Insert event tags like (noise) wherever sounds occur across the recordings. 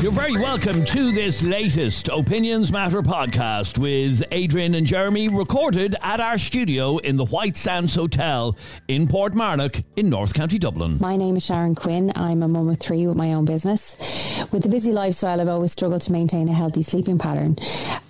You're very welcome to this latest Opinions Matter podcast with Adrian and Jeremy, recorded at our studio in the White Sands Hotel in Portmarnock in North County Dublin. My name is Sharon Quinn. I'm a mum of three with my own business. With the busy lifestyle, I've always struggled to maintain a healthy sleeping pattern.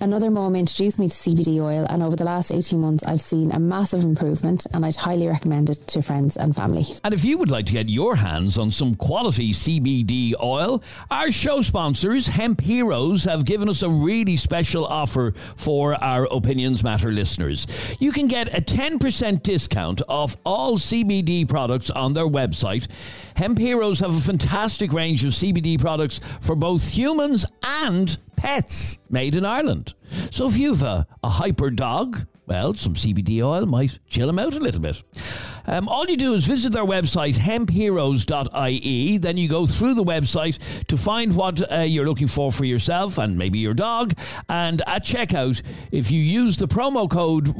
Another mum introduced me to CBD oil, and over the last 18 months, I've seen a massive improvement, and I'd highly recommend it to friends and family. And if you would like to get your hands on some quality CBD oil, our show sponsors, Hemp Heroes, have given us a really special offer for our Opinions Matter listeners. You can get a 10% discount off all CBD products on their website. Hemp Heroes have a fantastic range of CBD products for both humans and pets made in Ireland. So if you've a, a hyper dog, well, some CBD oil might chill them out a little bit. Um, all you do is visit their website, hempheroes.ie. Then you go through the website to find what uh, you're looking for for yourself and maybe your dog. And at checkout, if you use the promo code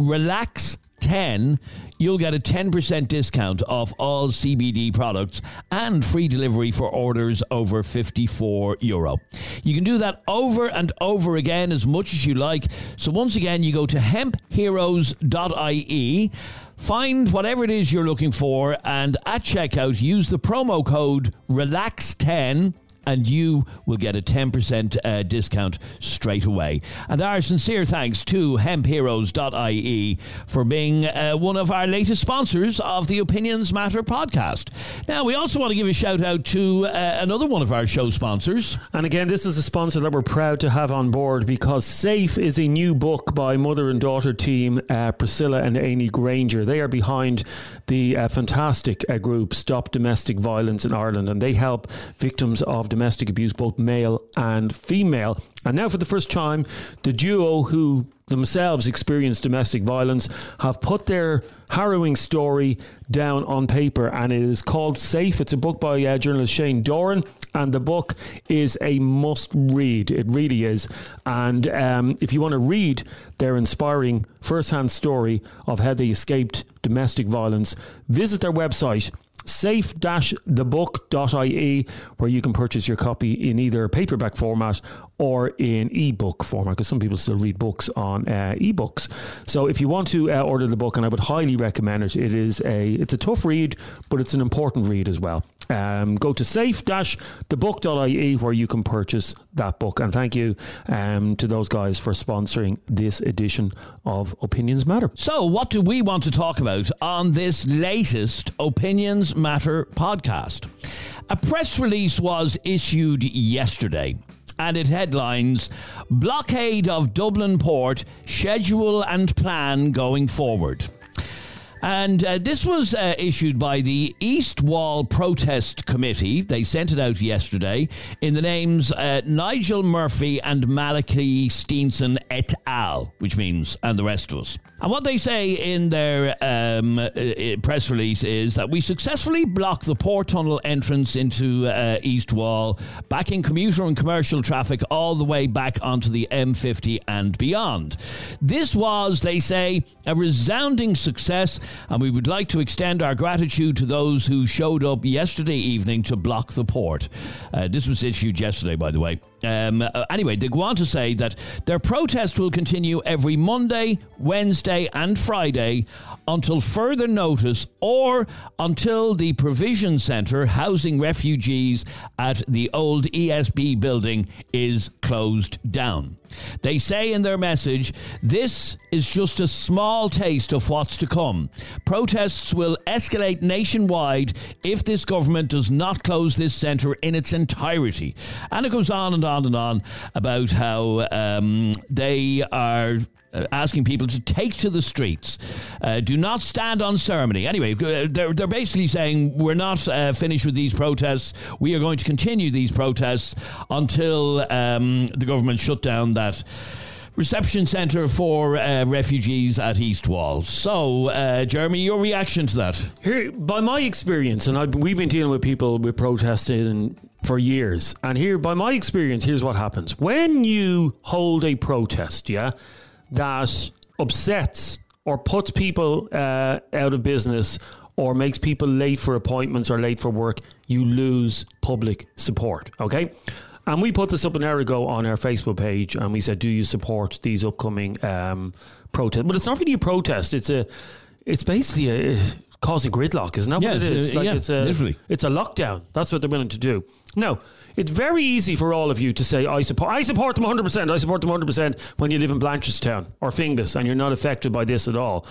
RELAX10, you'll get a 10% discount off all CBD products and free delivery for orders over 54 euro. You can do that over and over again as much as you like. So once again, you go to hempheroes.ie, find whatever it is you're looking for, and at checkout, use the promo code RELAX10 and you will get a 10% uh, discount straight away. And our sincere thanks to hempheroes.ie for being uh, one of our latest sponsors of the Opinions Matter podcast. Now, we also want to give a shout out to uh, another one of our show sponsors. And again, this is a sponsor that we're proud to have on board because Safe is a new book by mother and daughter team uh, Priscilla and Amy Granger. They are behind the uh, fantastic uh, group Stop Domestic Violence in Ireland, and they help victims of domestic abuse, both male and female. And now, for the first time, the duo who themselves experienced domestic violence have put their harrowing story down on paper, and it is called Safe. It's a book by uh, journalist Shane Doran, and the book is a must read. It really is. And um, if you want to read their inspiring first hand story of how they escaped domestic violence, visit their website safe-thebook.ie where you can purchase your copy in either paperback format or in ebook format because some people still read books on uh, ebooks. So if you want to uh, order the book and I would highly recommend it it is a it's a tough read but it's an important read as well um, go to safe-thebook.ie where you can purchase that book and thank you um, to those guys for sponsoring this edition of Opinions Matter So, what do we want to talk about on this latest Opinions Matter podcast? A press release was issued yesterday. And it headlines Blockade of Dublin Port, Schedule and Plan Going Forward. And uh, this was uh, issued by the East Wall Protest Committee. They sent it out yesterday in the names uh, Nigel Murphy and Malachy Steenson et al., which means and the rest of us. And what they say in their um, uh, uh, press release is that we successfully blocked the port tunnel entrance into uh, East Wall, backing commuter and commercial traffic all the way back onto the M50 and beyond. This was, they say, a resounding success, and we would like to extend our gratitude to those who showed up yesterday evening to block the port. Uh, this was issued yesterday, by the way. Um, uh, anyway, they go on to say that their protest will continue every Monday, Wednesday, and Friday until further notice or until the Provision Centre housing refugees at the old ESB building is closed down. They say in their message, this is just a small taste of what's to come. Protests will escalate nationwide if this government does not close this centre in its entirety. And it goes on and on and on about how um, they are uh, asking people to take to the streets. Uh, do not stand on ceremony. Anyway, uh, they're, they're basically saying we're not uh, finished with these protests. We are going to continue these protests until um, the government shut down that reception centre for uh, refugees at East Wall. So, uh, Jeremy, your reaction to that? Here, by my experience, and I've, we've been dealing with people with protested and for years, and here, by my experience, here's what happens when you hold a protest. Yeah, that upsets or puts people uh, out of business or makes people late for appointments or late for work, you lose public support. Okay. And we put this up an hour ago on our Facebook page, and we said, "Do you support these upcoming um, protests?" But it's not really a protest; it's a, it's basically a, causing gridlock, isn't that Yeah, what it is? Uh, a- yeah, it's a, literally. it's a lockdown. That's what they're willing to do. Now, it's very easy for all of you to say, I support, I support them 100%, I support them 100% when you live in Blanchardstown or Finglas and you're not affected by this at all.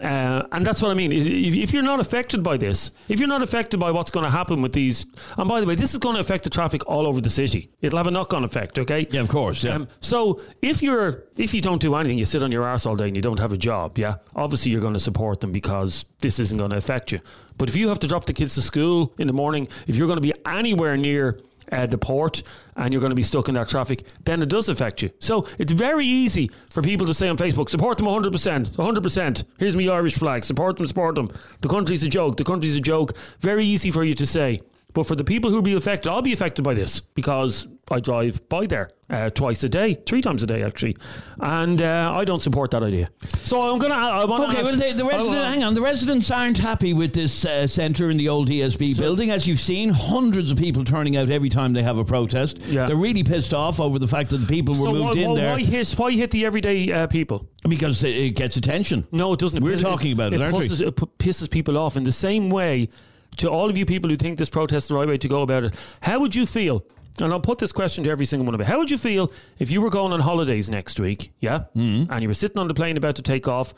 Uh, and that's what I mean. If, if you're not affected by this, if you're not affected by what's going to happen with these, and by the way, this is going to affect the traffic all over the city. It'll have a knock-on effect. Okay. Yeah, of course. Yeah. Um, so if you're if you don't do anything, you sit on your arse all day and you don't have a job, yeah, obviously you're going to support them because this isn't going to affect you. But if you have to drop the kids to school in the morning, if you're going to be anywhere near uh, the port and you're going to be stuck in that traffic, then it does affect you. So it's very easy for people to say on Facebook, support them 100%, 100%. Here's my Irish flag, support them, support them. The country's a joke, the country's a joke. Very easy for you to say. But for the people who will be affected, I'll be affected by this because I drive by there uh, twice a day, three times a day actually, and uh, I don't support that idea. So I'm gonna. I wanna Okay, ask- well, the, the resident, I- I- hang on. The residents aren't happy with this uh, centre in the old ESB building. As you've seen, hundreds of people turning out every time they have a protest. Yeah. They're really pissed off over the fact that the people were So moved why, in why, there why hit why hit the everyday uh, people? because it, it gets attention. No, it doesn't. We're piss- talking about it, aren't we? It p- pisses people off in the same way. To all of you people who think this protest is the right way to go about it, how would you feel? And I'll put this question to every single one of you. How would you feel if you were going on holidays next week, yeah, mm and you were sitting on the plane about to take off,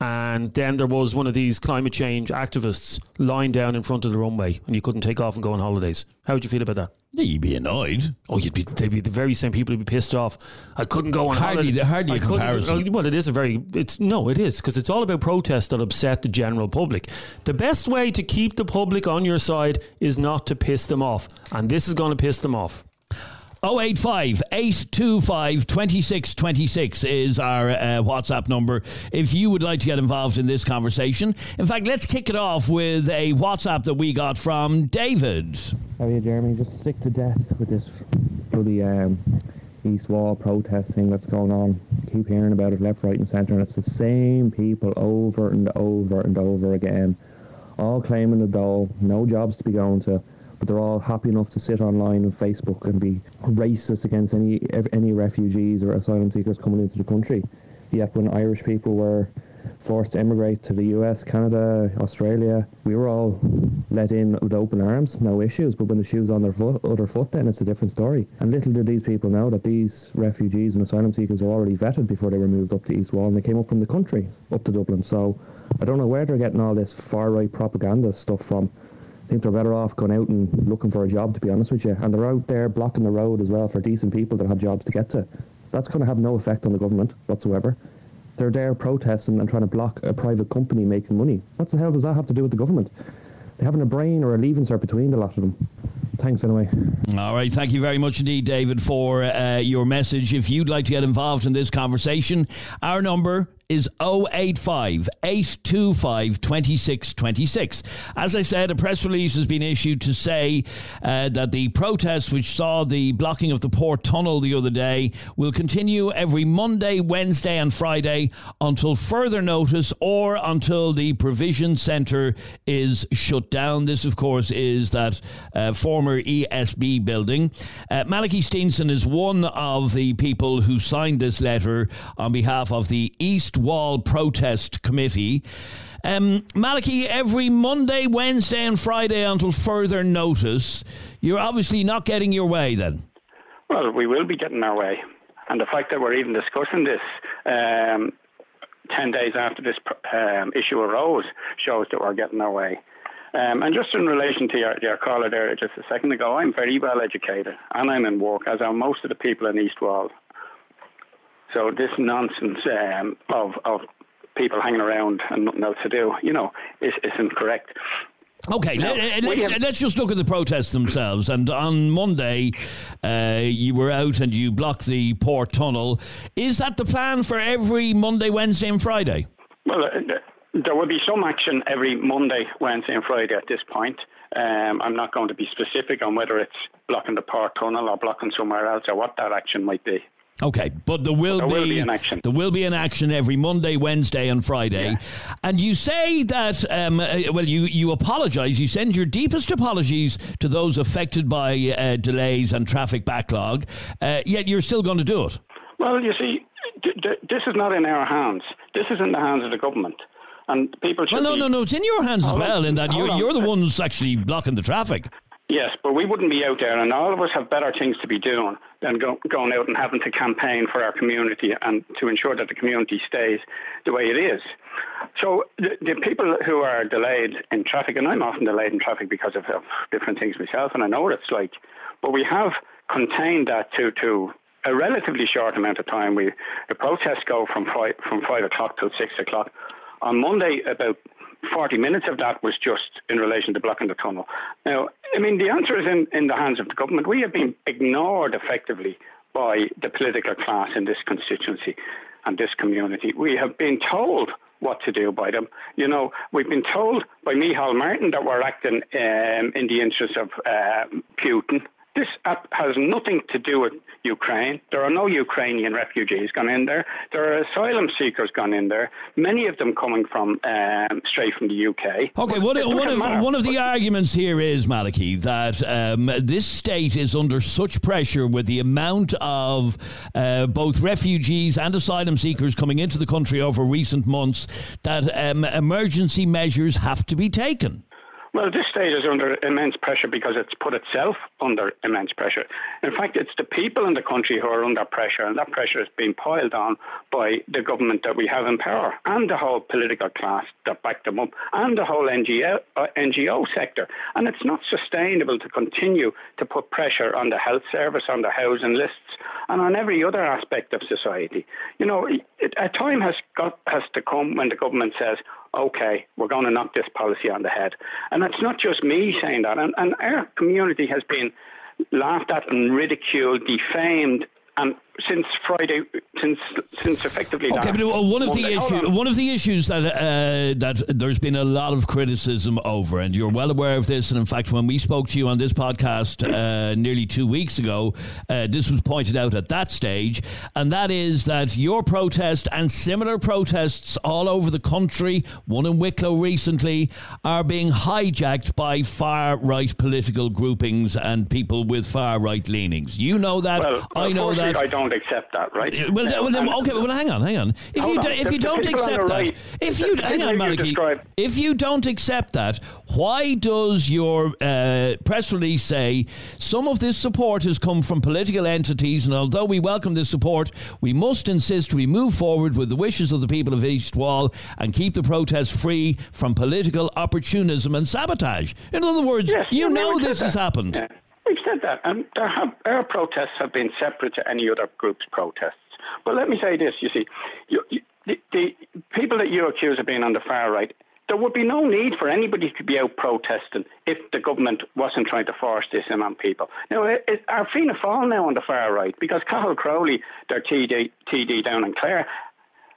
and then there was one of these climate change activists lying down in front of the runway, and you couldn't take off and go on holidays? How would you feel about that? Yeah, you'd be annoyed. Oh, you'd be they'd be the very same people who'd be pissed off. I couldn't go on Hardly- holiday. hardly a I couldn't- comparison. oh, Well, it is a very it's no, it is because it's all about protests that upset the general public. The best way to keep the public on your side is not to piss them off, and this is going to piss them off. 085 825 2626 is our uh, WhatsApp number if you would like to get involved in this conversation. In fact, let's kick it off with a WhatsApp that we got from David. How are you, Jeremy? Just sick to death with this bloody um, East Wall protest thing that's going on. Keep hearing about it left, right, and centre, and it's the same people over and over and over again, all claiming the dole, no jobs to be going to, but they're all happy enough to sit online on Facebook and be racist against any any refugees or asylum seekers coming into the country. Yet when Irish people were forced to emigrate to the US, Canada, Australia, we were all let in with open arms, no issues. But when the shoe's on their foot, other foot, then it's a different story. And little did these people know that these refugees and asylum seekers were already vetted before they were moved up to East Wall, and they came up from the country up to Dublin. So I don't know where they're getting all this far right propaganda stuff from. Think they're better off going out and looking for a job, to be honest with you. And they're out there blocking the road as well for decent people that have jobs to get to. That's going to have no effect on the government whatsoever. They're there protesting and trying to block a private company making money. What the hell does that have to do with the government? They haven't a brain or a leaving cert between the lot of them. Thanks anyway. All right. Thank you very much indeed, David, for uh, your message. If you'd like to get involved in this conversation, our number is 085 825 2626. As I said, a press release has been issued to say uh, that the protests, which saw the blocking of the port tunnel the other day, will continue every Monday, Wednesday, and Friday until further notice or until the provision centre is shut down. This, of course, is that uh, former ESB building. Uh, Malachy Steenson is one of the people who signed this letter on behalf of the East Wall Protest Committee. Um, Malachy, every Monday, Wednesday, and Friday until further notice, you're obviously not getting your way then. Well, we will be getting our way. And the fact that we're even discussing this um, 10 days after this um, issue arose shows that we're getting our way. Um, and just in relation to your, your caller there just a second ago, I'm very well educated and I'm in work, as are most of the people in East Wall. So this nonsense um, of, of people hanging around and nothing else to do, you know, is, is incorrect. Okay, No, let, us let's just look at the protests themselves. And on Monday, uh, you were out and you blocked the port tunnel. Is that the plan for every Monday, Wednesday, and Friday? Well, uh, there will be some action every Monday, Wednesday, and Friday at this point. Um, I'm not going to be specific on whether it's blocking the port tunnel or blocking somewhere else or what that action might be. Okay, but there will, There be, will be an action. There will be an action every Monday, Wednesday, and Friday. Yeah. And you say that, um, uh, well, you you apologise. You send your deepest apologies to those affected by uh, delays and traffic backlog. Uh, yet you're still going to do it. Well, you see, d- d- this is not in our hands. This is in the hands of the government. And people should Well, no, be- no, no. It's in your hands as well. In that you're you're the ones actually blocking the traffic. Yes, but we wouldn't be out there, and all of us have better things to be doing than go, going out and having to campaign for our community and to ensure that the community stays the way it is. So the, the people who are delayed in traffic, and I'm often delayed in traffic because of, of different things myself, and I know what it's like, but we have contained that to to a relatively short amount of time. We the protests go from five from five o'clock till six o'clock. On Monday, about 40 minutes of that was just in relation to blocking the tunnel. Now, I mean, the answer is in, in the hands of the government. We have been ignored effectively by the political class in this constituency and this community. We have been told what to do by them. You know, we've been told by Micheál Martin that we're acting um, in the interest of um Putin. This app has nothing to do with Ukraine. There are no Ukrainian refugees gone in there. There are asylum seekers gone in there. Many of them coming from um, straight from the UK. Okay, one, one of matter. one of the arguments here is Malachy that um, this state is under such pressure with the amount of uh, both refugees and asylum seekers coming into the country over recent months that um, emergency measures have to be taken. Well, this state is under immense pressure because it's put itself under immense pressure. In fact, it's the people in the country who are under pressure, and that pressure is being piled on by the government that we have in power and the whole political class that back them up and the whole NGO, uh, NGO sector. And it's not sustainable to continue to put pressure on the health service, on the housing lists, and on every other aspect of society. You know, it, a time has got has to come when the government says, okay, we're going to knock this policy on the head. And it's not just me saying that. And, and our community has been laughed at and ridiculed, defamed, and since Friday, since since effectively. Okay, but uh, one of the Monday- hold issue, on. one of the issues that uh, that there's been a lot of criticism over, and you're well aware of this. And in fact, when we spoke to you on this podcast uh, nearly two weeks ago, uh, this was pointed out at that stage, and that is that your protest and similar protests all over the country, one in Wicklow recently, are being hijacked by far right political groupings and people with far right leanings. You know that. Well, I know that. I don't accept that, right? Well, well then, okay, well, hang on, hang on. If you on. do, if The- you don't accept that, right- if you hang on, Malachy, if you don't accept that, why does your uh, press release say some of this support has come from political entities, and although we welcome this support, we must insist we move forward with the wishes of the people of East Wall and keep the protests free from political opportunism and sabotage. In other words, Yes, you know this said has happened. Yeah. We've said that, um, there have, our protests have been separate to any other group's protests. But let me say this: you see, you, you, the, the people that you accuse of being on the far right, there would be no need for anybody to be out protesting if the government wasn't trying to force this in on people. Now, our Fianna Fáil now on the far right because Cathal Crowley, their TD, TD down in Clare,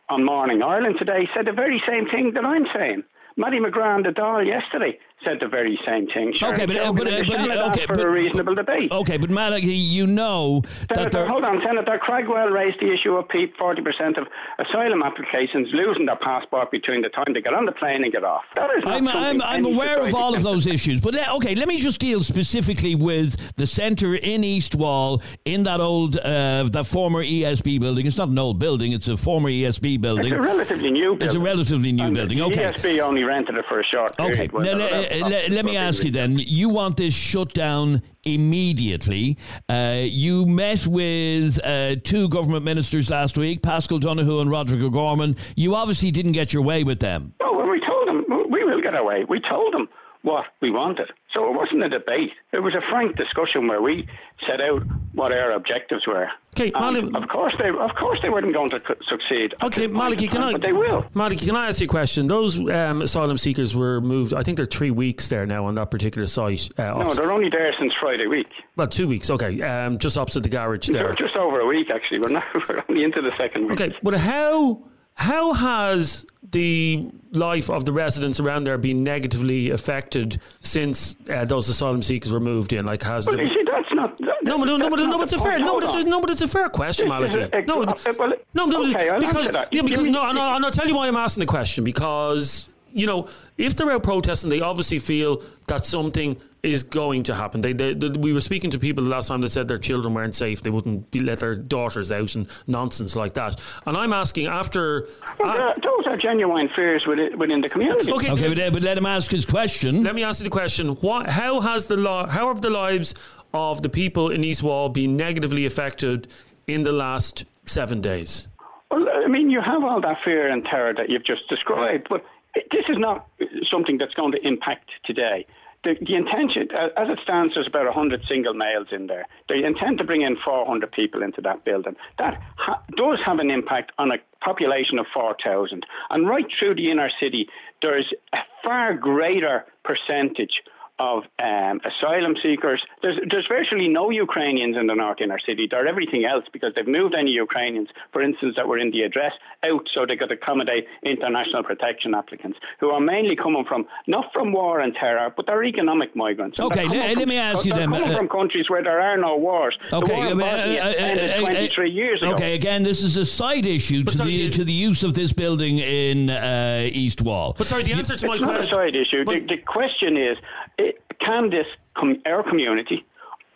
on Morning Ireland today said the very same thing that I'm saying. Mattie McGrath, the Dáil yesterday, said the very same thing. Sharon Okay, but, uh, but, uh, but uh, okay, for but, a reasonable debate. Okay, but Malachy, you know that Senator, there. hold on, Senator Craughwell raised the issue of pe- 40% of asylum applications losing their passport between the time they get on the plane and get off. That is not I'm, I'm, I'm aware of all of those issues, but let, okay, let me just deal specifically with the centre in East Wall in that old, uh, that former ESB building. It's not an old building; it's a former ESB building. It's a relatively new building. It's a relatively new And building. Okay. ESB only rented it for a short period. Okay, now, they were le- out le- of let, me ask you then. You want this shut down immediately. Uh, you met with uh, two government ministers last week, Paschal Donohoe and Roderick O'Gorman. You obviously didn't get your way with them. Oh, well, we told them we will get our way. We told them what we wanted. So it wasn't a debate. It was a frank discussion where we set out what our objectives were. Okay, And Malachy- of course they, of course they weren't going to succeed. Okay, Malachy, can I? But they will. Malachy, can I ask you a question? Those um, asylum seekers were moved. I think they're three weeks there now on that particular site. Uh, No, they're only there since Friday week. well, two weeks. Okay, um, just opposite the garage They're there. just over a week actually. We're not. (laughs) We're only into the second week. Okay, but how how has the life of the residents around there been negatively affected since uh, those asylum seekers were moved in? Like, has Well, the, you see, that's not. That, no, but no, no, but no, but it's a fair, no, but it's a, no, but it's a fair question, This is Malachy. a- No, uh, well, no, no, okay, I'll because yeah, because no, and I'll, and I'll tell you why I'm asking the question because you know if they're out protesting, they obviously feel that something is going to happen. They, they, they- we were speaking to people the last time that said their children weren't safe. They wouldn't be, let their daughters out and nonsense like that. And I'm asking after. Well, there are- those are genuine fears within, within the community. okay, Okay, but, uh, but let him ask his question. Let me ask you the question: What? How has the law? How have the lives of the people in East Wall been negatively affected in the last seven days? Well, I mean, you have all that fear and terror that you've just described, but this is not something that's going to impact today. The, the intention, uh, as it stands, there's about 100 single males in there. They intend to bring in 400 people into that building. That ha- does have an impact on a population of 4,000. And right through the inner city, there's a far greater percentage of um, asylum seekers. There's, there's virtually no Ukrainians in the north inner city. They're everything else because they've moved any Ukrainians, for instance, that were in the address out so they could accommodate international protection applicants who are mainly coming from, not from war and terror, but they're economic migrants. And Okay, they're let- let from- me ask you they're then, coming uh, from countries where there are no wars. Okay, the war in uh, uh, uh, uh, ended uh, 23 years ago. Okay, again, this is a side issue to sorry, the the- to the use of this building in uh, East Wall. But sorry, the answer to my It's not a question. side issue. The, But- the question is, it, can this com- our community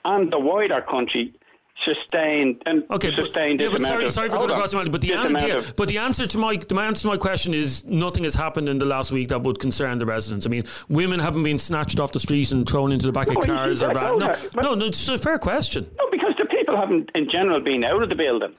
and the wider country sustain and Okay, but, sustain this yeah, but sorry, sorry for going across the line, but the, an- yeah, but the answer to my the answer to my question is nothing has happened in the last week that would concern the residents. I mean, women haven't been snatched off the street and thrown into the back No, of cars or that- No, but- no, no, it's a fair question. no, because the people haven't, in general, been out of the building.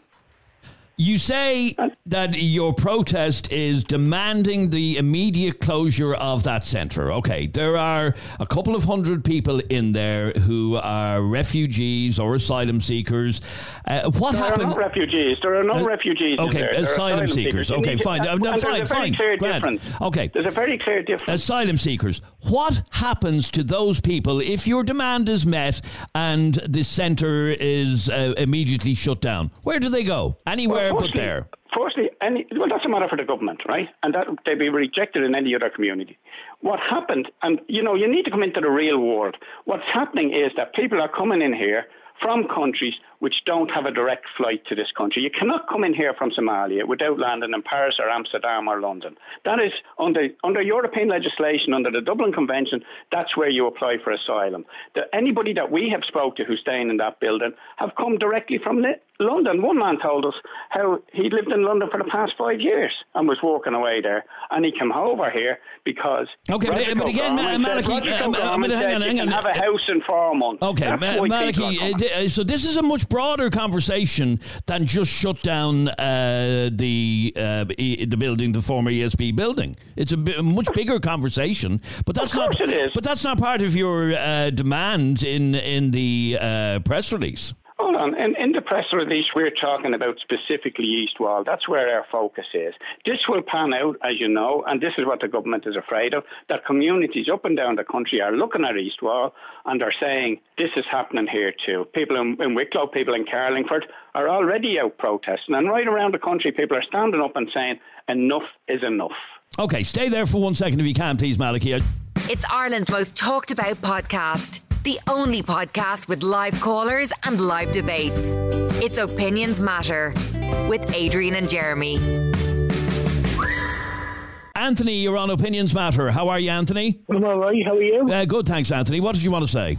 You say that your protest is demanding the immediate closure of that centre. Okay, there are a couple of hundred people in there who are refugees or asylum seekers. Uh, what There happened? are no refugees. There are no Uh, refugees. in okay, are asylum seekers. You Okay, fine. Uh, no, fine, a very fine, clear difference. Okay. There's a very clear difference. asylum seekers. What happens to those people if your demand is met and the centre is uh, immediately shut down? Where do they go? Anywhere Well, but firstly- there. Firstly, any, well, that's a matter for the government, right? And that they'd be rejected in any other community. What happened, and you know, you need to come into the real world. What's happening is that people are coming in here from countries which don't have a direct flight to this country. You cannot come in here from Somalia without landing in Paris or Amsterdam or London. That is under under European legislation, under the Dublin Convention. That's where you apply for asylum. The, anybody that we have spoke to who's staying in that building have come directly from Li- London. One man told us how he lived in London for the past five years and was walking away there, and he came over here because Okay, but- but again, Ma- Malachy, uh, uh, hang on, hang on. have a house in four months. Okay, Ma- why people Malachy, are uh, uh, so this is a much broader conversation than just shut down uh, the uh, e- the building, the former ESB building. It's a, much bigger conversation, but that's not. it is. But that's not part of your uh, demand in in the uh, press release. Hold on. In, in the press release, we're talking about specifically East Wall. That's where our focus is. This will pan out, as you know, and this is what the government is afraid of that communities up and down the country are looking at East Wall and are saying, this is happening here too. People in, in Wicklow, people in Carlingford are already out protesting. And right around the country, people are standing up and saying, enough is enough. Okay, stay there for one second if you can, please, Malachy. It's Ireland's most talked about podcast. The only podcast with live callers and live debates. It's Opinions Matter with Adrian and Jeremy. Anthony, you're on Opinions Matter. How are you, Anthony? I'm all right. How are you? Uh, good, thanks, Anthony. What did you want to say?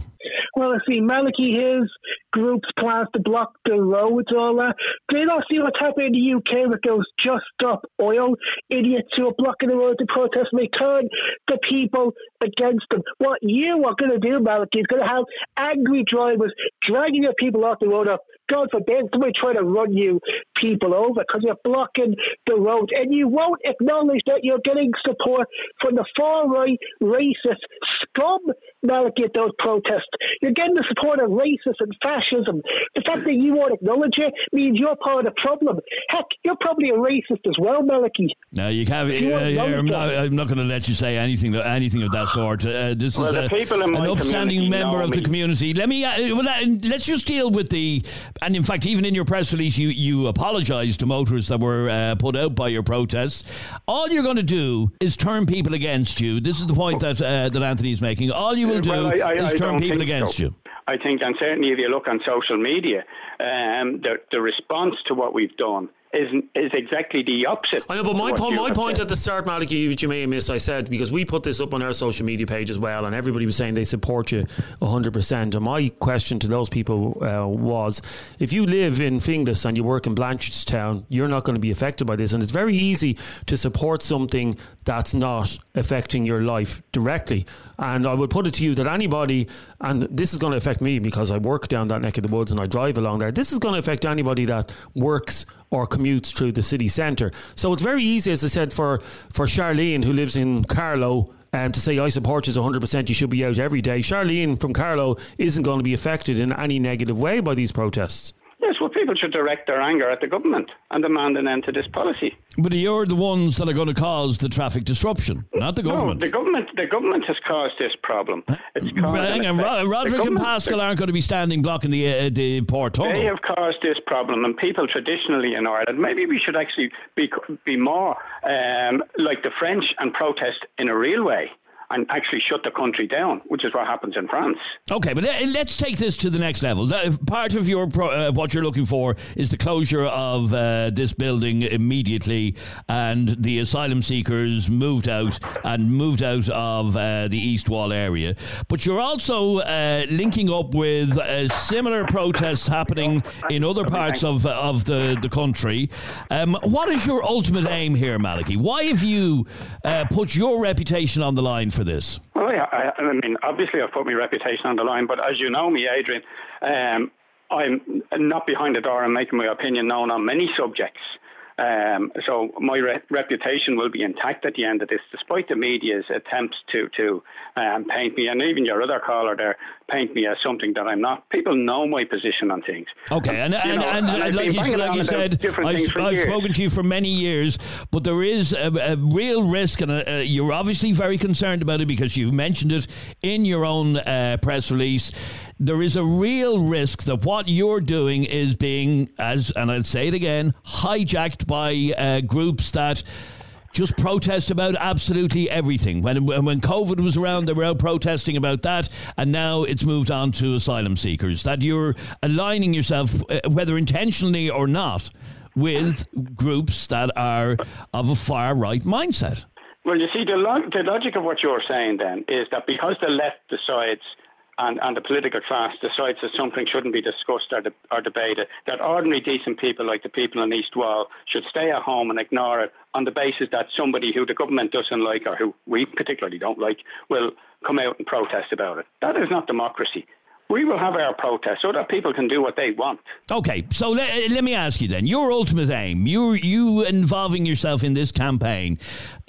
Well, I see Malachy Hills groups plans to block the roads, all that. They don't see what's happening in the UK with those just stop oil idiots who are blocking the road to protest and they turn the people against them. What you are going to do, Malachy, is going to have angry drivers dragging your people off the road up. God forbid somebody try to run you people over because you're blocking the road and you won't acknowledge that you're getting support from the far right racist scum Malachy, at those protests. You're getting the support of racists and fascism. The fact that you won't acknowledge it means you're part of the problem. Heck, you're probably a racist as well, Malachy. No, you can't. You Uh, yeah, I'm not. I'm not going to let you say anything, anything of that sort. Uh, this Well, is the a, people in an my upstanding member know of the community. Let me. Uh, well, uh, let's just deal with the. And in fact, even in your press release, you you apologised to motorists that were uh, put out by your protests. All you're going to do is turn people against you. This is the point that uh, that Anthony's making. All you will do Well, I- I- is turn people think against so. you. I think, and certainly if you look on social media, um, the, the response to what we've done is is exactly the opposite. I know, but my my point said. at the start, Malachy, which you may have missed, I said because we put this up on our social media page as well, and everybody was saying they support you hundred percent. And my question to those people uh, was, if you live in Finglas and you work in Blanchardstown, you're not going to be affected by this, and it's very easy to support something that's not affecting your life directly. And I would put it to you that anybody, and this is going to affect me because I work down that neck of the woods and I drive along there. This is going to affect anybody that works or commutes through the city centre. So it's very easy, as I said, for, for Charlene, who lives in Carlow, um, to say, I support you 100%, you should be out every day. Charlene from Carlow isn't going to be affected in any negative way by these protests. Yes, well, people should direct their anger at the government and demand an end to this policy. But you're the ones that are going to cause the traffic disruption, not the government. No, the government, the government has caused this problem. It's caused on, Roderick and Paschal aren't going to be standing blocking the uh, the port tunnel. They have caused this problem, and people traditionally in Ireland. Maybe we should actually be be more um, like the French and protest in a real way, and actually shut the country down, which is what happens in France. Okay, but let- let's take this to the next level. Part of your pro, uh, what you're looking for is the closure of uh, this building immediately, and the asylum seekers moved out and moved out of uh, the East Wall area. But you're also uh, linking up with uh, similar protests happening in other parts of of the the country. Um, what is your ultimate aim here, Malachy? Why have you uh, put your reputation on the line for this? Well, yeah, I, I mean, obviously, I've put my reputation on the line, but as you know me, Adrian, um, I'm not behind the door and making my opinion known on many subjects. Um, so my re- reputation will be intact at the end of this, despite the media's attempts to to um, paint me, and even your other caller there, paint me as something that I'm not. People know my position on things. Okay, and You and, know, and, and like you, like you said, I've, I've spoken to you for many years, but there is a, a real risk, and a, a, you're obviously very concerned about it because you mentioned it in your own uh, press release. There is a real risk that what you're doing is being, as and I'll say it again, hijacked by uh, groups that just protest about absolutely everything. When when COVID was around, they were out protesting about that, and now it's moved on to asylum seekers. That you're aligning yourself, uh, whether intentionally or not, with groups that are of a far right mindset. Well, you see, the, log- the logic of what you're saying then is that because the left decides and, and the political class decides that something shouldn't be discussed or, de- or debated, that ordinary decent people like the people in East Wall should stay at home and ignore it on the basis that somebody who the government doesn't like or who we particularly don't like will come out and protest about it. That is not democracy. We will have our protest so that people can do what they want. Okay, so let, uh, let me ask you then: your ultimate aim, you you involving yourself in this campaign,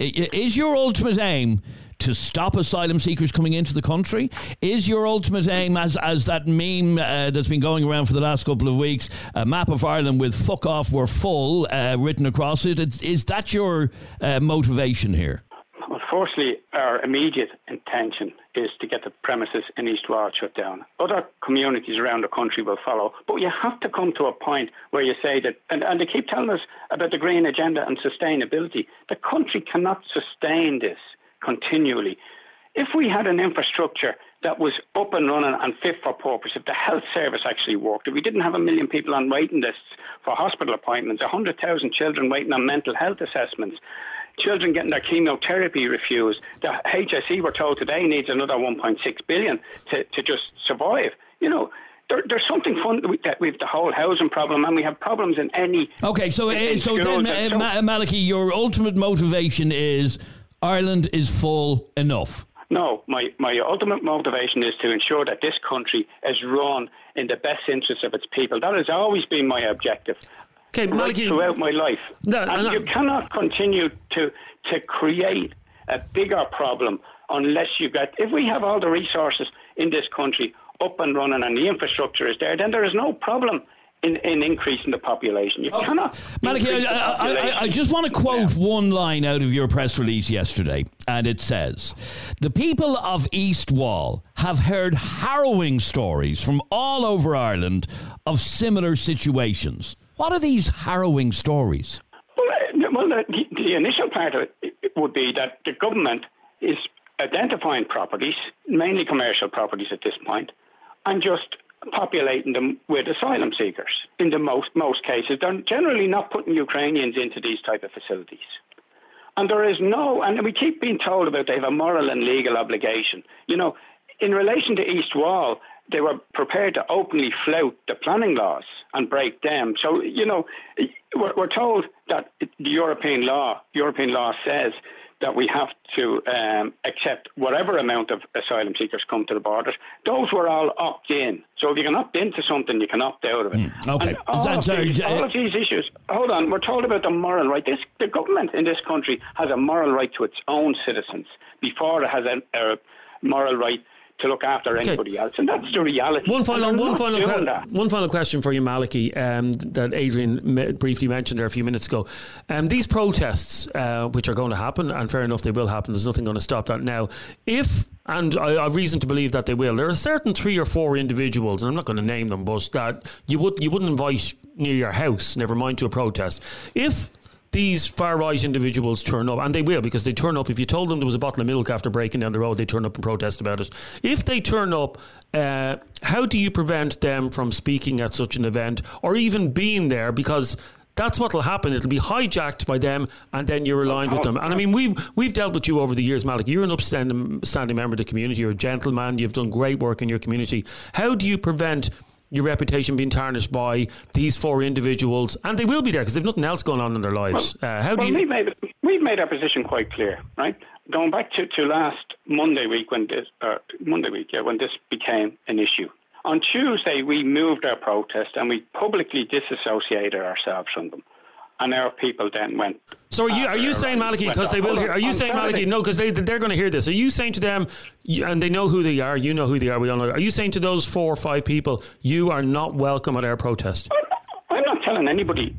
is your ultimate aim to stop asylum seekers coming into the country? Is your ultimate aim, as as that meme uh, that's been going around for the last couple of weeks, a map of Ireland with "fuck off, we're full" uh, written across it? It's, is that your uh, motivation here? Firstly, our immediate intention is to get the premises in East Wall shut down. Other communities around the country will follow, but you have to come to a point where you say that, and, and they keep telling us about the green agenda and sustainability. The country cannot sustain this continually. If we had an infrastructure that was up and running and fit for purpose, if the health service actually worked, if we didn't have a million people on waiting lists for hospital appointments, 100,000 children waiting on mental health assessments, children getting their chemotherapy refused, the HSE, we're told today, needs another 1.6 billion to, to just survive. You know, there, there's something fun that we have the whole housing problem, and we have problems in any. Okay, so uh, so then, uh, so- Ma- Malachy, your ultimate motivation is Ireland is full enough. No, my, my ultimate motivation is to ensure that this country is run in the best interest of its people. That has always been my objective. Okay, right Malachy- throughout my life. No, and and you cannot continue to to create a bigger problem unless you get. If we have all the resources in this country up and running and the infrastructure is there, then there is no problem in, in increasing the population. You oh. cannot. I, I, I, just want to quote yeah. one line out of your press release yesterday, and it says The people of East Wall have heard harrowing stories from all over Ireland of similar situations. What are these harrowing stories? Well, uh, well the, the initial part of it would be that the government is identifying properties, mainly commercial properties at this point, and just populating them with asylum seekers. In the most most cases, they're generally not putting Ukrainians into these type of facilities. And there is no, and we keep being told about they have a moral and legal obligation. You know, in relation to East Wall, they were prepared to openly flout the planning laws and break them. So, you know, we're, we're told that the European law, European law says that we have to um, accept whatever amount of asylum seekers come to the borders. Those were all opt in. So if you can opt into something, you can opt out of it. Mm, okay. all, of these, all, of these, issues. Hold on, we're told about the moral right. This the government in this country has a moral right to its own citizens before it has a, a moral right to look after anybody else, and that's the reality. One final, one final, que- one final question for you, Malachy, um, that Adrian briefly mentioned there a few minutes ago. Um, these protests, uh, which are going to happen, and fair enough, they will happen. There's nothing going to stop that now. If and I, I have reason to believe that they will. There are certain three or four individuals, and I'm not going to name them, but that you would you wouldn't invite near your house, never mind to a protest. If these far right individuals turn up, and they will because they turn up. If you told them there was a bottle of milk after breaking down the road, they turn up and protest about it. If they turn up, uh, how do you prevent them from speaking at such an event or even being there? Because that's what will happen. It'll be hijacked by them, and then you're aligned with them. And I mean, we've we've dealt with you over the years, Malik. You're an upstanding standing member of the community. You're a gentleman. You've done great work in your community. How do you prevent your reputation being tarnished by these four individuals, and they will be there because they've nothing else going on in their lives. Well, uh, how well, do you? We've made, we've made our position quite clear, right? Going back to, to last Monday week when this uh, Monday week, yeah, when this became an issue. On Tuesday, we moved our protest and we publicly disassociated ourselves from them and our people then went. So are you uh, are you saying Malachy because they will hear? Are you saying Malachy? No, because they they're going to hear this. Are you saying to them, and they know who they are? You know who they are. We all know. Are you saying to those four or five people, you are not welcome at our protest? I'm not telling anybody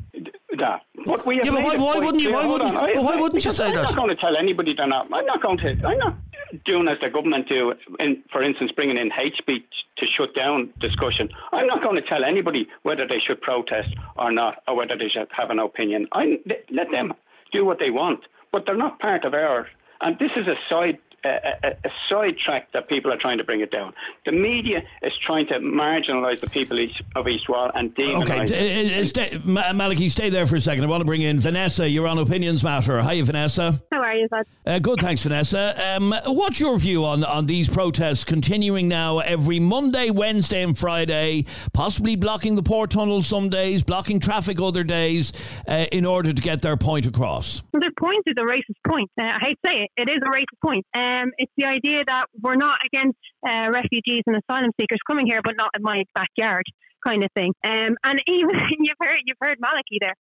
that. But we have yeah, but why, why wouldn't you? Why wouldn't? Why wouldn't you say I'm that? I'm not going to tell anybody they're. I'm not going to. I'm not doing as the government do, in, for instance, bringing in hate speech to shut down discussion. I'm not going to tell anybody whether they should protest or not, or whether they should have an opinion. I let them do what they want, but they're not part of ours. And this is a side a, a, sidetrack that people are trying to bring it down. The media is trying to marginalise the people of East Wall and demonise. Okay, uh, stay, Malachy, stay there for a second. I want to bring in Vanessa. You're on Opinions Matter. Hi, Vanessa. How are you, Bud? Uh, good, thanks, Vanessa. Um, what's your view on on these protests continuing now every Monday, Wednesday, and Friday, possibly blocking the port tunnel some days, blocking traffic other days, uh, in order to get their point across? Well, their point is a racist point. Uh, I hate to say it, it is a racist point. Uh, um, it's the idea that we're not against uh, refugees and asylum seekers coming here, but not in my backyard, kind of thing. Um, and (laughs) even you've heard you've heard Malachy there.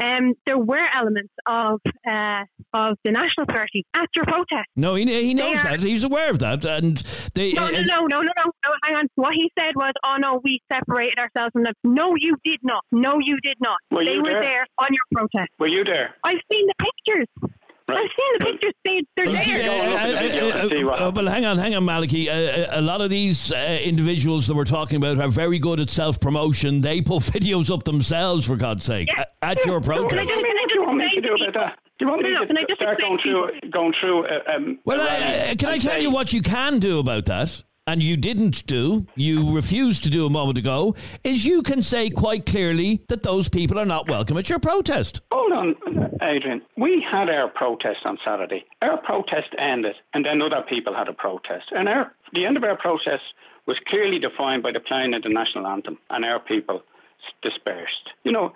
Um, there were elements of uh, of the National Party at your protest. No, he, he knows are, that. He's aware of that. And they, no, no, no, no, no, no, no. Hang on. What he said was, "Oh no, we separated ourselves from them." No, you did not. No, you did not. Were they were there? there on your protest. Were you there? I've seen the pictures. Right. I've seen the pictures. They, they're there. Uh, well, hang on, hang on, Malachy. Uh, a lot of these uh, individuals that we're talking about are very good at self promotion. They pull (laughs) videos up themselves, for God's sake, yeah. at your protest. What do you want me to do that? Do you want me to start going through, going through? Uh, um, well, uh, can I tell you what you can do about that? And you didn't do, you refused to do a moment ago, is you can say quite clearly that those people are not welcome at your protest. Hold on, Adrian. We had our protest on Saturday. Our protest ended, and then other people had a protest. And our, the end of our protest was clearly defined by the playing of the national anthem, and our people dispersed. You know,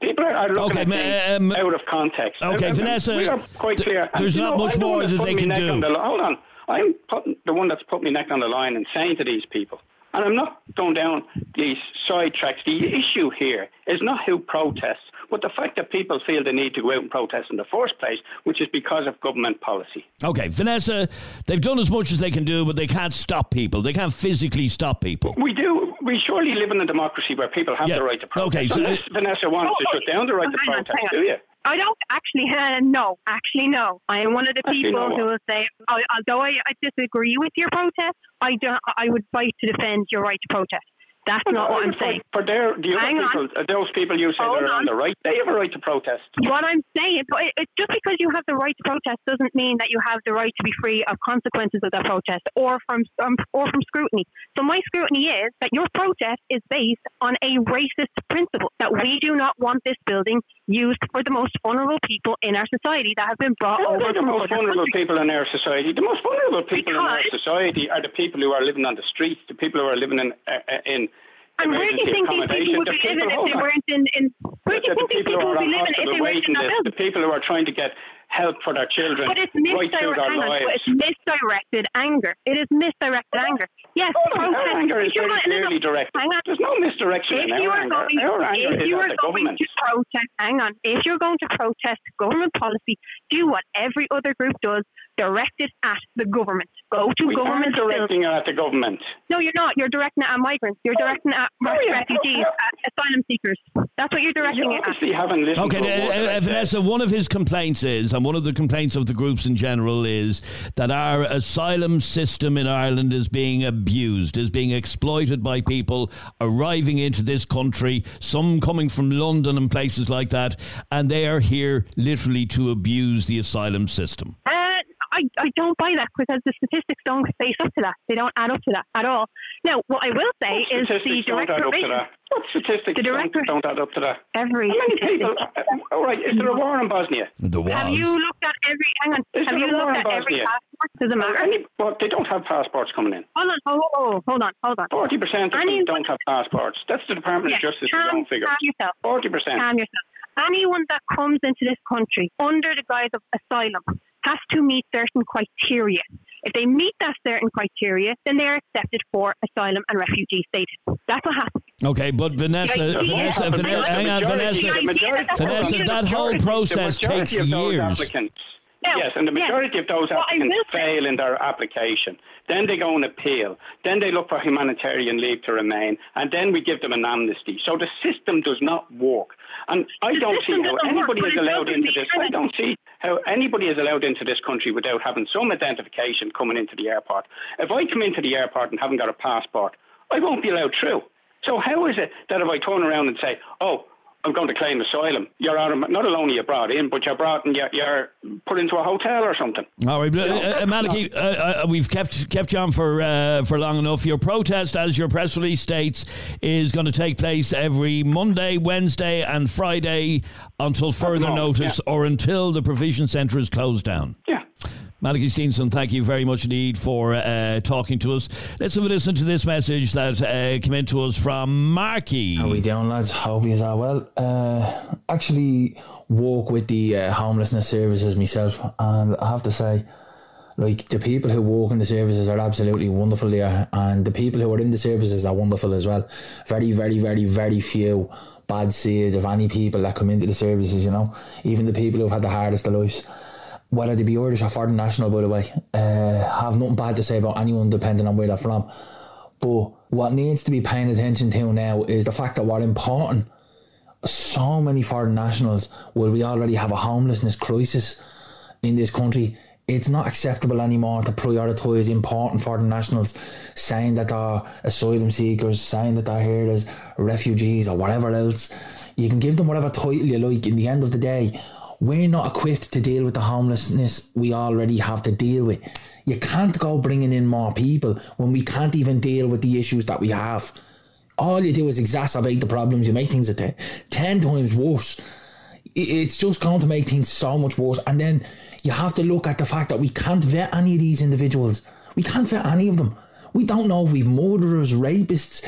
people are, looking okay, at um, out of context. Okay, Vanessa, we are quite clear. There's and, not know, much more that they can do. The, hold on. I'm putting the one that's put my neck on the line and saying to these people, And I'm not going down these side tracks. The issue here is not who protests, but the fact that people feel the need to go out and protest in the first place, which is because of government policy. Okay, Vanessa, they've done as much as they can do, but they can't stop people. They can't physically stop people. We do. We surely live in a democracy where people have Yeah. the right to protest. Okay, so- Unless Vanessa wants to Oh, shut down the right to protest, on. do you? I don't actually uh, no, actually no. I am one of the Actually, people no who will say, although I, I disagree with your protest, I don't. I would fight to defend your right to protest. That's not what I'm saying. For their, the other Hang on. people, uh, those people you say Hold they're on on. the right, they have a right to protest. What I'm saying, but it, it's just because you have the right to protest doesn't mean that you have the right to be free of consequences of that protest or from um, or from scrutiny. So my scrutiny is that your protest is based on a racist principle that we do not want this building used for the most vulnerable people in our society that have been brought How over the most vulnerable countries. people in our society? The most vulnerable people in our society are the people who are living on the streets, the people who are living in uh, uh, in And where do you think these people would be living if they weren't in? in where do you think these people would be living if they weren't in that list, the people who are trying to get help for their children But it's right misdirected. their Hang but it's misdirected anger. It is misdirected anger. Yes, on, protest. anger is very going- no, no, clearly directed. Hang on. There's no misdirection If in you are anger. going, our anger if you are going to protest, hang on. If you're going to protest government policy, do what every other group does. Direct it at the government. Go to We are government. buildings. directing it at the government. No, you're not. You're directing it at migrants. You're directing it at Oh, yeah. refugees, at asylum seekers. That's what you're directing You it at. obviously haven't listened Okay, to a uh, uh, Vanessa, one of his complaints is, and one of the complaints of the groups in general is that our asylum system in Ireland is being abused, is being exploited by people arriving into this country, some coming from London and places like that, and they are here literally to abuse the asylum system. Uh, I, I don't buy that because the statistics don't face up to that. They don't add up to that at all. Now, what I will say What is the statistics don't direct add up to that? What statistics The direct don't, don't add up to that? Every How many statistic. people? Uh, all right, is there a war in Bosnia? The was. Have you looked at every? Hang on. Is have you looked in at every passport? Does it matter? Any, well, they don't have passports coming in. Hold on. Hold on. Hold on. Hold on. Forty percent of them don't have passports. That's the Department Yeah, of Justice's calm, own figures. calm yourself. Forty percent. Calm yourself. Anyone that comes into this country under the guise of asylum has to meet certain criteria. If they meet that certain criteria, then they are accepted for asylum and refugee status. That's what happens. Okay, but Vanessa, Yeah, Vanessa, yeah, Vanessa, hang on, Vanessa. the majority- Vanessa, that whole process the takes of those years. applicants- Now, yes, and the yes, majority of those applicants will fail in their application. Then they go on appeal. Then they look for humanitarian leave to remain, and then we give them an amnesty. So the system does not work. And I The don't see how doesn't work, anybody is allowed into this. I don't see how anybody is allowed into this country without having some identification coming into the airport. If I come into the airport and haven't got a passport, I won't be allowed through. So how is it that if I turn around and say, "Oh, I'm going to claim asylum," you're autom- not only you're brought in, but you're brought and you're, you're put into a hotel or something. All right, but, uh, uh, Malachy, (laughs) uh, uh, we've kept kept you on for uh, for long enough. Your protest, as your press release states, is going to take place every Monday, Wednesday, and Friday until further moment, notice, or until the provision centre is closed down. Yeah. Malachy Steenson, thank you very much indeed for uh, talking to us. Let's have a listen to this message that uh, came in to us from Marky. How we doing, lads? Hope you are well. Uh, actually, work with the uh, homelessness services myself, and I have to say, like the people who work in the services are absolutely wonderful there, and the people who are in the services are wonderful as well. Very, very, very, very few bad seeds of any people that come into the services. You know, even the people who've had the hardest of lives. Whether they be Irish or foreign national, by the way, uh, have nothing bad to say about anyone depending on where they're from. But what needs to be paying attention to now is the fact that what important so many foreign nationals where we already have a homelessness crisis in this country. It's not acceptable anymore to prioritise importing foreign nationals, saying that they're asylum seekers, saying that they're here as refugees or whatever else. You can give them whatever title you like. In the end of the day, we're not equipped to deal with the homelessness we already have to deal with. You can't go bringing in more people when we can't even deal with the issues that we have. All you do is exacerbate the problems. You make things a ten, ten times worse. It's just going to make things so much worse. And then you have to look at the fact that we can't vet any of these individuals. We can't vet any of them. We don't know if we've murderers, rapists,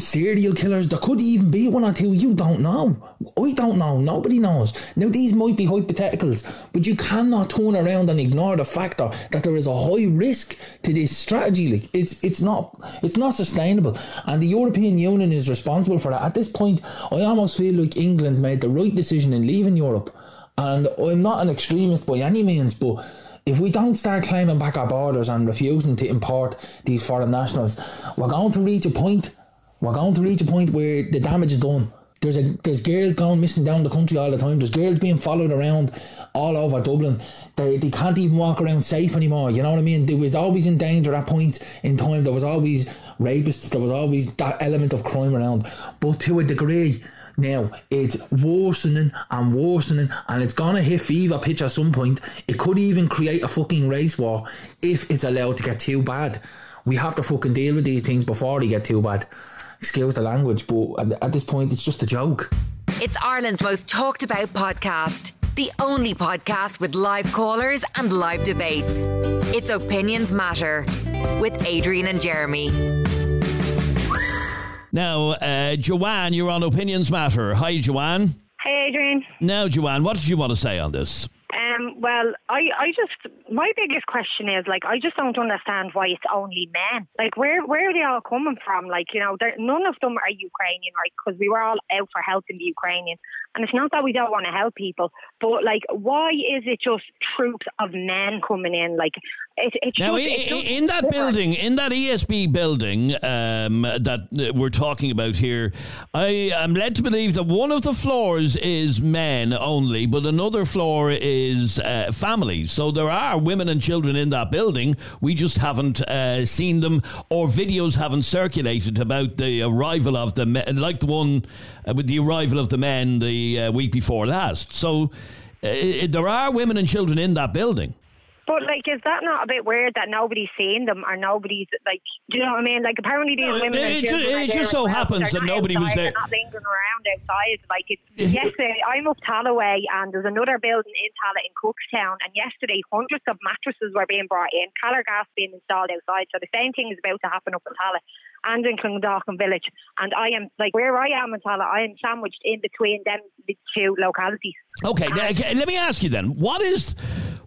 serial killers. There could even be one or two. You don't know. I don't know. Nobody knows. Now these might be hypotheticals, but you cannot turn around and ignore the factor that there is a high risk to this strategy. Like it's it's not it's not sustainable, and the European Union is responsible for that. At this point, I almost feel like England made the right decision in leaving Europe, and I'm not an extremist by any means, but if we don't start claiming back our borders and refusing to import these foreign nationals, we're going to reach a point. We're going to reach a point where the damage is done. There's a there's girls going missing down the country all the time. There's girls being followed around all over Dublin. They, they can't even walk around safe anymore. You know what I mean? There was always in danger at points in time. There was always rapists. There was always that element of crime around. But to a degree, now it's worsening and worsening, and it's gonna hit fever pitch at some point. It could even create a fucking race war if it's allowed to get too bad. We have to fucking deal with these things before they get too bad. Excuse the language, but at this point, it's just a joke. It's Ireland's most talked about podcast. The only podcast with live callers and live debates. It's Opinions Matter with Adrian and Jeremy. Now, uh, Joanne, you're on Opinions Matter. Hi, Joanne. Hey, Adrian. Now, Joanne, what did you want to say on this? Um, well, I, I just my biggest question is like I just don't understand why it's only men. Like where where are they all coming from? Like you know, none of them are Ukrainian, right? Because we were all out for helping the Ukrainians, and it's not that we don't want to help people, but like why is it just troops of men coming in? Like it, it now, just, in, in that building, in that ESB building um, that we're talking about here, I am led to believe that one of the floors is men only, but another floor is uh, families. So there are women and children in that building. We just haven't uh, seen them, or videos haven't circulated about the arrival of the men, like the one uh, with the arrival of the men the uh, week before last. So uh, there are women and children in that building. But like, is that not a bit weird that nobody's seen them or nobody's like? Do you know what I mean? Like, apparently these no, women. It, it, it just so happens that nobody outside, was there. They're not lingering around outside. Like, it's, (laughs) yesterday uh, I'm up Talloway and there's another building in Tallaght in Cookstown, and yesterday hundreds of mattresses were being brought in, Calor gas being installed outside. So the same thing is about to happen up in Tallaght and in Clondalkin Village. And I am like where I am in Tallaght, I am sandwiched in between them two localities. Okay, let me ask you then, what is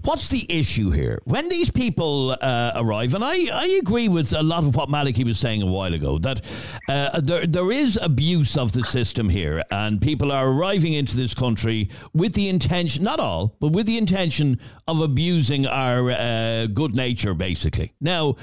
what's the issue here? When these people uh, arrive, and I, I agree with a lot of what Malachy was saying a while ago, that uh, there, there is abuse of the system here, and people are arriving into this country with the intention, not all, but with the intention of abusing our uh, good nature, basically. Now,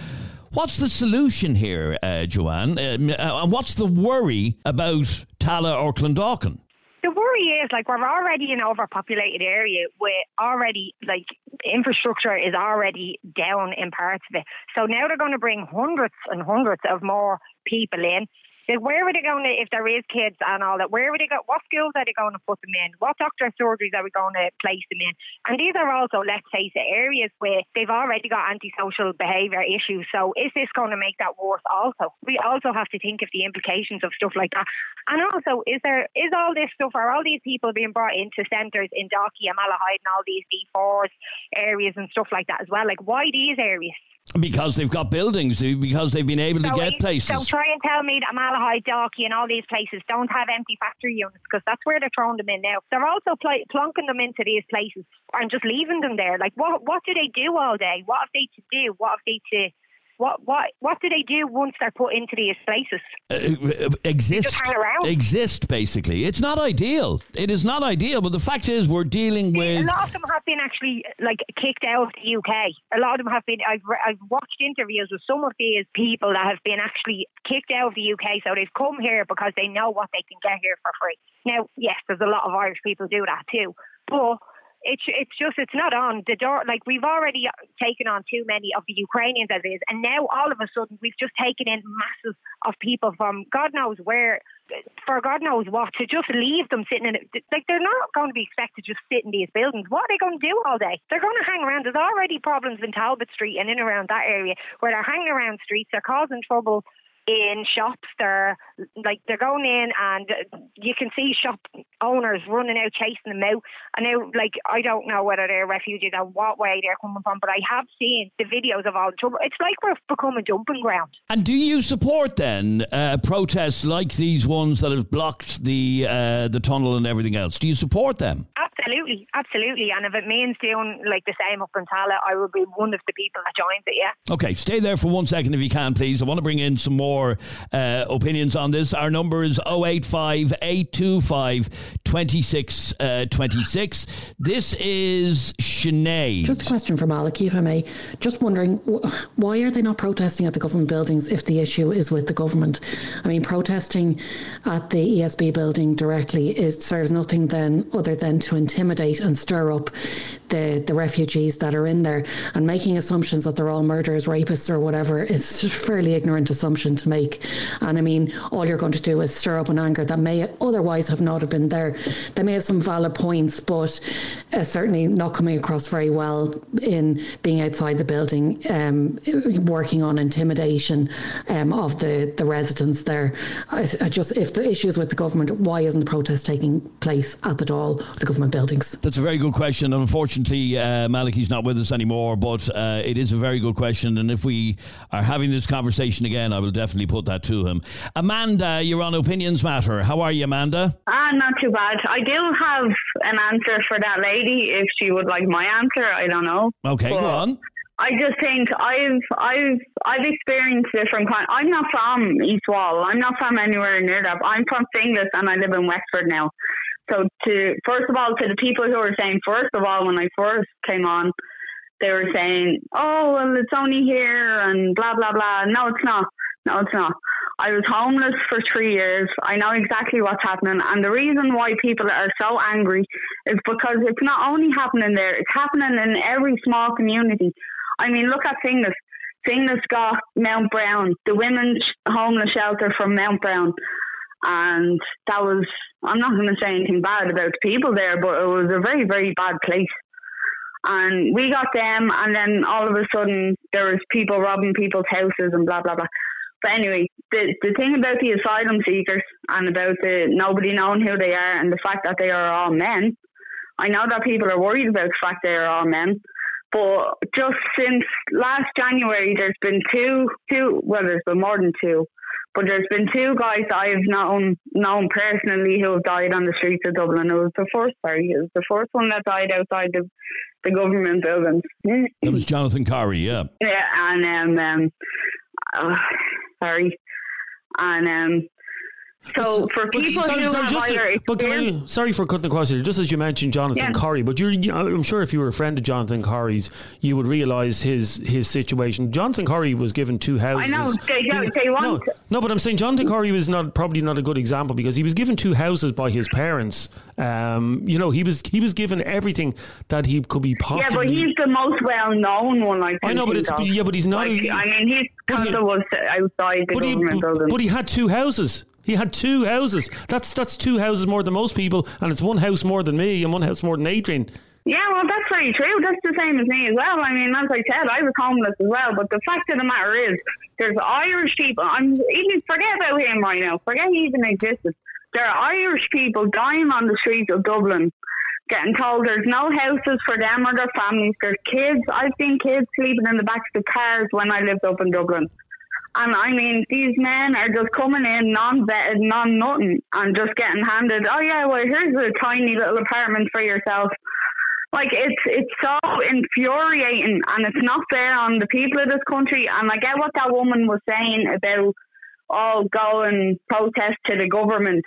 What's the solution here, uh, Joanne? Um, uh, and what's the worry about Tallaght or Clondalkin? The worry is like we're already in an overpopulated area with already like infrastructure is already down in parts of it. So now they're going to bring hundreds and hundreds of more people in. Like, where are they going to, if there is kids and all that, where are they go? What schools are they going to put them in? What doctor surgeries are we going to place them in? And these are also, let's face it, areas where they've already got antisocial behaviour issues. So is this going to make that worse also? We also have to think of the implications of stuff like that. And also, is there is all this stuff, are all these people being brought into centres in Dalkey and Malahide and all these D4s areas and stuff like that as well? Like, why these areas? Because they've got buildings, because they've been able so to get places. So try and tell me that Malahide, Dalkey, and all these places don't have empty factory units because that's where they're throwing them in now. They're also pl- plunking them into these places and just leaving them there. Like, what what do they do all day? What have they to do? What have they to what what what do they do once they're put into these places? Uh, exist, exist. Basically, it's not ideal. It is not ideal. But the fact is, we're dealing with a lot of them have been actually like kicked out of the UK. A lot of them have been. I've I've watched interviews with some of these people that have been actually kicked out of the UK. So they've come here because they know what they can get here for free. Now, yes, there's a lot of Irish people do that too, but it's it's just it's not on the door. Like we've already taken on too many of the Ukrainians as is, and now all of a sudden we've just taken in masses of people from God knows where, for God knows what, to just leave them sitting in. Like they're not going to be expected to just sit in these buildings. What are they going to do all day? They're going to hang around. There's already problems in Talbot Street and in around that area where they're hanging around streets. They're causing trouble in shops. They're like they're going in, and you can see shop owners running out, chasing them out. And now, like I don't know whether they're refugees or what way they're coming from, but I have seen the videos of all the trouble. It's like we're become a dumping ground. And do you support then uh, protests like these ones that have blocked the uh, the tunnel and everything else? Do you support them? Absolutely, absolutely. And if it means doing like the same up in Tallaght, I will be one of the people that joins it. Yeah. Okay, stay there for one second if you can, please. I want to bring in some more uh, opinions on this. Our number is 085 825 2626. This is Sinead. Just a question for Malachy, if I may. Just wondering, why are they not protesting at the government buildings if the issue is with the government? I mean, protesting at the ESB building directly is, serves nothing then other than to intimidate and stir up the, the refugees that are in there. And making assumptions that they're all murderers, rapists, or whatever is a fairly ignorant assumption to make. And I mean, all you're going to do is stir up an anger that may otherwise have not have been there. They may have some valid points, but uh, certainly not coming across very well in being outside the building, um, working on intimidation um, of the, the residents there. I, I just, if the issue is with the government, why isn't the protest taking place at the Dáil, the government buildings? That's a very good question. And unfortunately, uh, Malachy's not with us anymore, but uh, it is a very good question. And if we are having this conversation again, I will definitely put that to him. Amanda, you're on Opinions Matter. How are you, Amanda? Ah, not too bad. I do have an answer for that lady if she would like my answer. I don't know. Okay, But go on. I just think I've I've I've experienced different kind. I'm not from East Wall. I'm not from anywhere near that. I'm from Finglas and I live in Wexford now. So to first of all, to the people who were saying first of all when I first came on, they were saying, "Oh, well, it's only here and blah blah blah." No, it's not. No, it's not. I was homeless for three years. I know exactly what's happening, and the reason why people are so angry is because it's not only happening there; it's happening in every small community. I mean, look at Finglas. Finglas got Mount Brown, the women's homeless shelter from Mount Brown, and that was. I'm not going to say anything bad about the people there, but it was a very, very bad place. And we got them, and then all of a sudden there was people robbing people's houses and blah blah blah. But anyway, the the thing about the asylum seekers and about the nobody knowing who they are and the fact that they are all men, I know that people are worried about the fact they are all men. But just since last January, there's been two, two. Well, there's been more than two, but there's been two guys that I've known known personally who have died on the streets of Dublin. It was the first, sorry, it was the first one that died outside the the government buildings. That was Jonathan Corrie, yeah. Yeah, and um, um uh, sorry, and um. So for people sorry, who sorry, have just- either but I- sorry for cutting across here. Just as you mentioned Jonathan Yeah. But you're, you- I'm sure if you were a friend of Jonathan Corrie's, you would realise his his situation. Jonathan Corrie was given two houses. I know they they No, want no, but I'm saying Jonathan Corrie was not probably not a good example because he was given two houses by his parents. Um, you know, he was he was given everything that he could be possible. Yeah, but he's the most well known one. I, I know, but it's of. yeah, but he's not. Like, I mean, he's of was outside the but he, building. but he had two houses. He had two houses. That's that's two houses more than most people, and it's one house more than me, and one house more than Adrian. Yeah, well, that's very true. That's the same as me as well. I mean, as I said, I was homeless as well. But the fact of the matter is, there's Irish people. I'm even forget about him right now. Forget he even existed. There are Irish people dying on the streets of Dublin, getting told there's no houses for them or their families. There's kids. I've seen kids sleeping in the backs of cars when I lived up in Dublin. And I mean, these men are just coming in non-vetted, non-nothing, and just getting handed, oh yeah, well here's a tiny little apartment for yourself. Like it's it's so infuriating, and it's not fair on the people of this country. And I get what that woman was saying about, oh, go and protest to the government.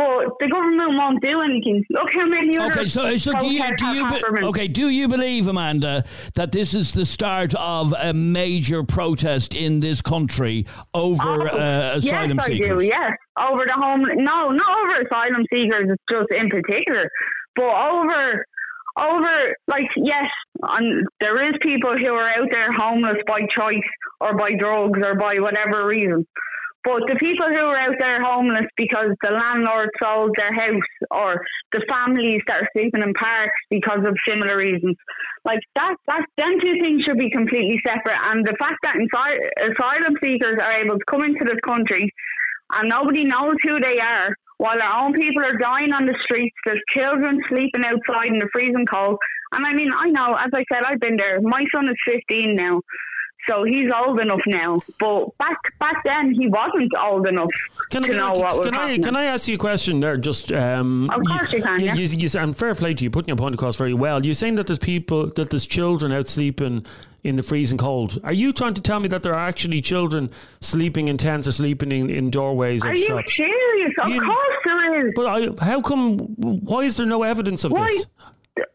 But the government won't do anything. Look how many other Okay, so so do you do you be- okay do you believe Amanda that this is the start of a major protest in this country over uh, asylum Oh, yes, seekers? I do. Yes, over the home. No, not over asylum seekers. It's just in particular, but over, over like yes, and there is people who are out there homeless by choice or by drugs or by whatever reason. But the people who are out there homeless because the landlord sold their house or the families that are sleeping in parks because of similar reasons, Like that, that, them two things should be completely separate. And the fact that asylum seekers are able to come into this country and nobody knows who they are, while our own people are dying on the streets, there's children sleeping outside in the freezing cold. And I mean, I know, as I said, I've been there. My son is 15 now. So he's old enough now, but back back then he wasn't old enough Can, to I, know can, what was can I, happening. can I ask you a question there? Just um, Of course you can, yeah. You, you, and fair play to you, putting your point across very well. You're saying that there's people, that there's children out sleeping in the freezing cold. Are you trying to tell me that there are actually children sleeping in tents or sleeping in, in doorways Are of you shops? serious? Of You- course there is. But I, how come? Why is there no evidence of Why? this?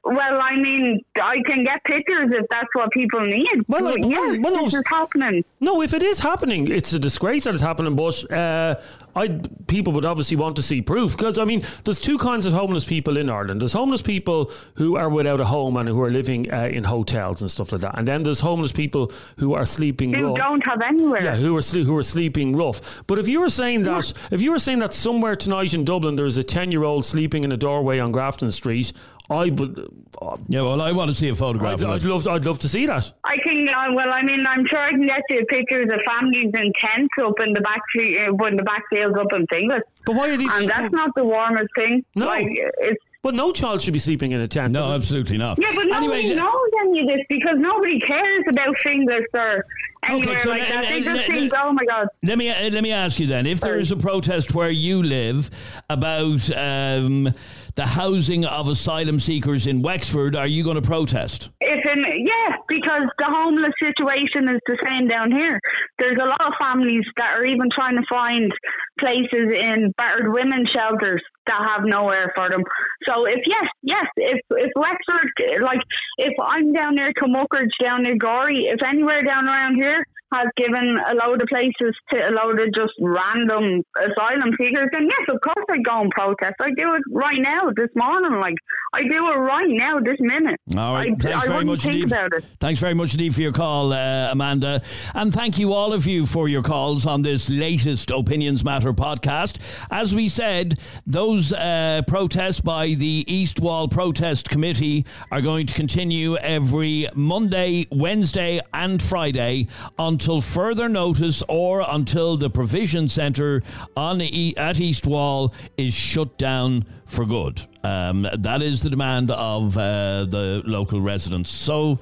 Well, I mean, I can get pictures if that's what people need. Well, well, yes, well, this no, is happening. No, if it is happening, it's a disgrace that it's happening. But uh, I people would obviously want to see proof because I mean, there's two kinds of homeless people in Ireland. There's homeless people who are without a home and who are living uh, in hotels and stuff like that, and then there's homeless people who are sleeping. Who rough. don't have anywhere. Yeah, who are who are sleeping rough. But if you were saying that, if you were saying that somewhere tonight in Dublin there's a ten year old sleeping in a doorway on Grafton Street, I would. Uh, Yeah, well, I want to see a photograph I'd, of I'd it. love. I'd love to see that. I can, uh, well, I mean, I'm sure I can get you pictures of the families in tents up in the back, uh, in the back fields up in Finglas. But why are these? And that's not the warmest thing. No. Like, it's Well, no child should be sleeping in a tent. No, absolutely not. Yeah, but nobody Anyway, knows any of this because nobody cares about Finglas or anywhere so like le- that. They just think, oh my God. Let me uh, let me ask you then: if there is a protest where you live about um, the housing of asylum seekers in Wexford, are you going to protest? If in, yeah, because the homeless situation is the same down here. There's a lot of families that are even trying to find places in battered women shelters that have nowhere for them. So if yes, yes, if if Wexford, like if I'm down near Kilmuckridge, down near Gorey, if anywhere down around here has given a load of places to a load of just random asylum seekers, then yes, of course I go and protest. I do it right now, this morning. Like I do it right now, this minute. All right, I, thanks I very much think indeed. about it. Thanks very much indeed for your call, uh, Amanda, and thank you all of you for your calls on this latest Opinions Matter podcast. As we said, those uh, protests by the East Wall Protest Committee are going to continue every Monday, Wednesday, and Friday until further notice or until the provision centre on e- at East Wall is shut down for good. Um, that is the demand of uh, the local residents. So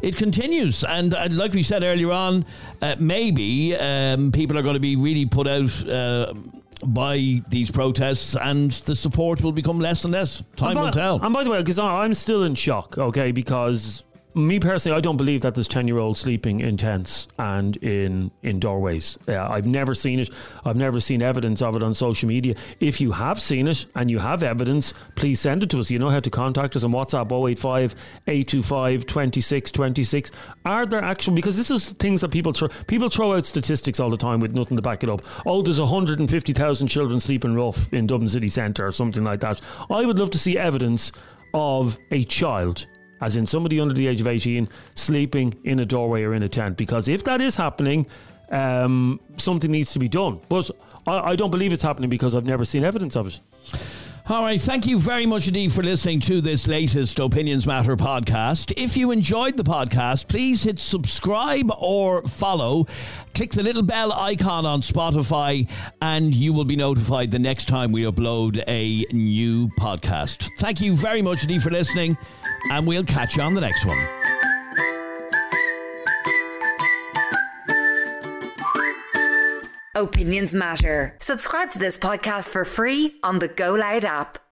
it continues, and uh, like we said earlier on, uh, maybe um, people are going to be really put out. Uh, by these protests, and the support will become less and less. Time And by- will tell. And by the way, because I'm still in shock, okay, because me personally, I don't believe that there's 10 year olds sleeping in tents and in, in doorways. Uh, I've never seen it. I've never seen evidence of it on social media. If you have seen it and you have evidence, please send it to us. You know how to contact us on WhatsApp 085 825 2626. Are there actual, because this is things that people throw, people throw out statistics all the time with nothing to back it up. Oh, there's 150,000 children sleeping rough in Dublin city centre or something like that. I would love to see evidence of a child as in somebody under the age of 18 sleeping in a doorway or in a tent. Because if that is happening, um, something needs to be done. But I, I don't believe it's happening because I've never seen evidence of it. All right, thank you very much indeed for listening to this latest Opinions Matter podcast. If you enjoyed the podcast, please hit subscribe or follow. Click the little bell icon on Spotify, and you will be notified the next time we upload a new podcast. Thank you very much indeed for listening, and we'll catch you on the next one. Opinions matter. Subscribe to this podcast for free on the Go Loud app.